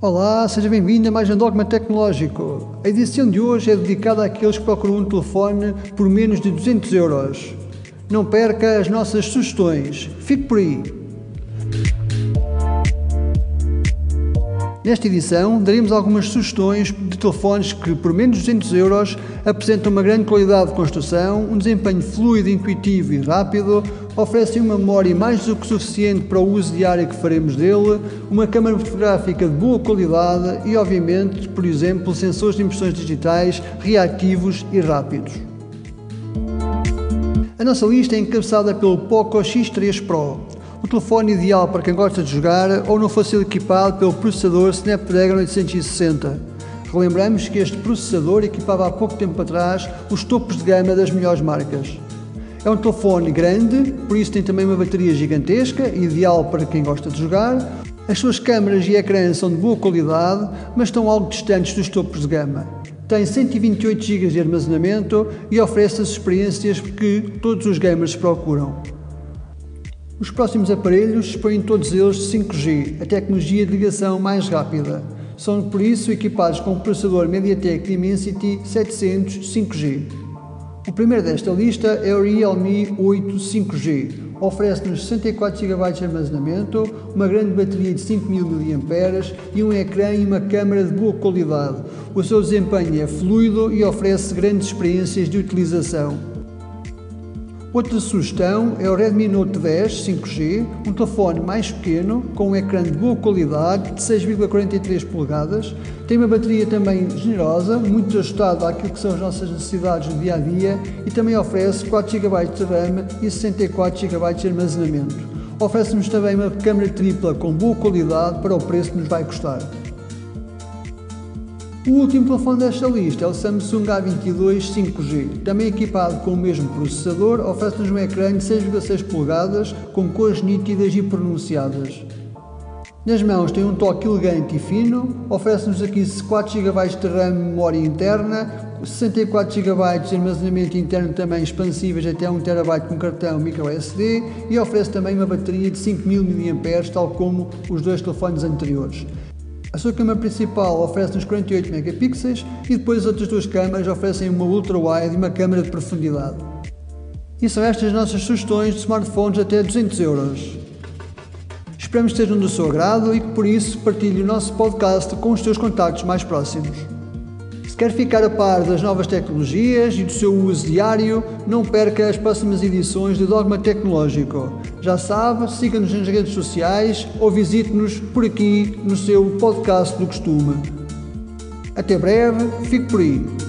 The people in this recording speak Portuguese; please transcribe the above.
Olá, seja bem-vindo a mais um Dogma Tecnológico. A edição de hoje é dedicada àqueles que procuram um telefone por menos de 200 euros. Não perca as nossas sugestões. Fique por aí. Nesta edição, daremos algumas sugestões de telefones que, por menos de 200 euros, apresentam uma grande qualidade de construção, um desempenho fluido, intuitivo e rápido, oferecem uma memória mais do que suficiente para o uso diário que faremos dele, uma câmara fotográfica de boa qualidade e, obviamente, por exemplo, sensores de impressões digitais reativos e rápidos. A nossa lista é encabeçada pelo Poco X3 Pro, o telefone ideal para quem gosta de jogar ou não fosse equipado pelo processador Snapdragon 860. Relembramos que este processador equipava há pouco tempo atrás os topos de gama das melhores marcas. É um telefone grande, por isso tem também uma bateria gigantesca, ideal para quem gosta de jogar. As suas câmaras e ecrãs são de boa qualidade, mas estão algo distantes dos topos de gama. Tem 128 GB de armazenamento e oferece as experiências que todos os gamers procuram. Os próximos aparelhos dispõem todos eles de 5G, a tecnologia de ligação mais rápida. São por isso equipados com o processador MediaTek Dimensity 700 5G. O primeiro desta lista é o Realme 8 5G. Oferece-nos 64 GB de armazenamento, uma grande bateria de 5000 mAh e um ecrã e uma câmera de boa qualidade. O seu desempenho é fluido e oferece grandes experiências de utilização. Outra sugestão é o Redmi Note 10 5G, um telefone mais pequeno, com um ecrã de boa qualidade, de 6,43 polegadas, tem uma bateria também generosa, muito ajustada àquilo que são as nossas necessidades do dia a dia e também oferece 4 GB de RAM e 64 GB de armazenamento. Oferece-nos também uma câmera tripla com boa qualidade para o preço que nos vai custar. O último telefone desta lista é o Samsung A22 5G, também equipado com o mesmo processador, oferece-nos um ecrã de 6,6 polegadas com cores nítidas e pronunciadas. Nas mãos tem um toque elegante e fino, oferece-nos aqui 4 GB de RAM memória interna, 64 GB de armazenamento interno também expansíveis até 1 TB com cartão microSD e oferece também uma bateria de 5000 mAh, tal como os dois telefones anteriores. A sua câmera principal oferece-nos 48 megapixels e depois as outras duas câmaras oferecem uma ultra-wide e uma câmera de profundidade. E são estas as nossas sugestões de smartphones até 200 euros. Esperamos que estejam do seu agrado e que por isso partilhe o nosso podcast com os seus contactos mais próximos. Quer ficar a par das novas tecnologias e do seu uso diário? Não perca as próximas edições do Dogma Tecnológico. Já sabe, siga-nos nas redes sociais ou visite-nos por aqui no seu podcast do costume. Até breve, fique por aí.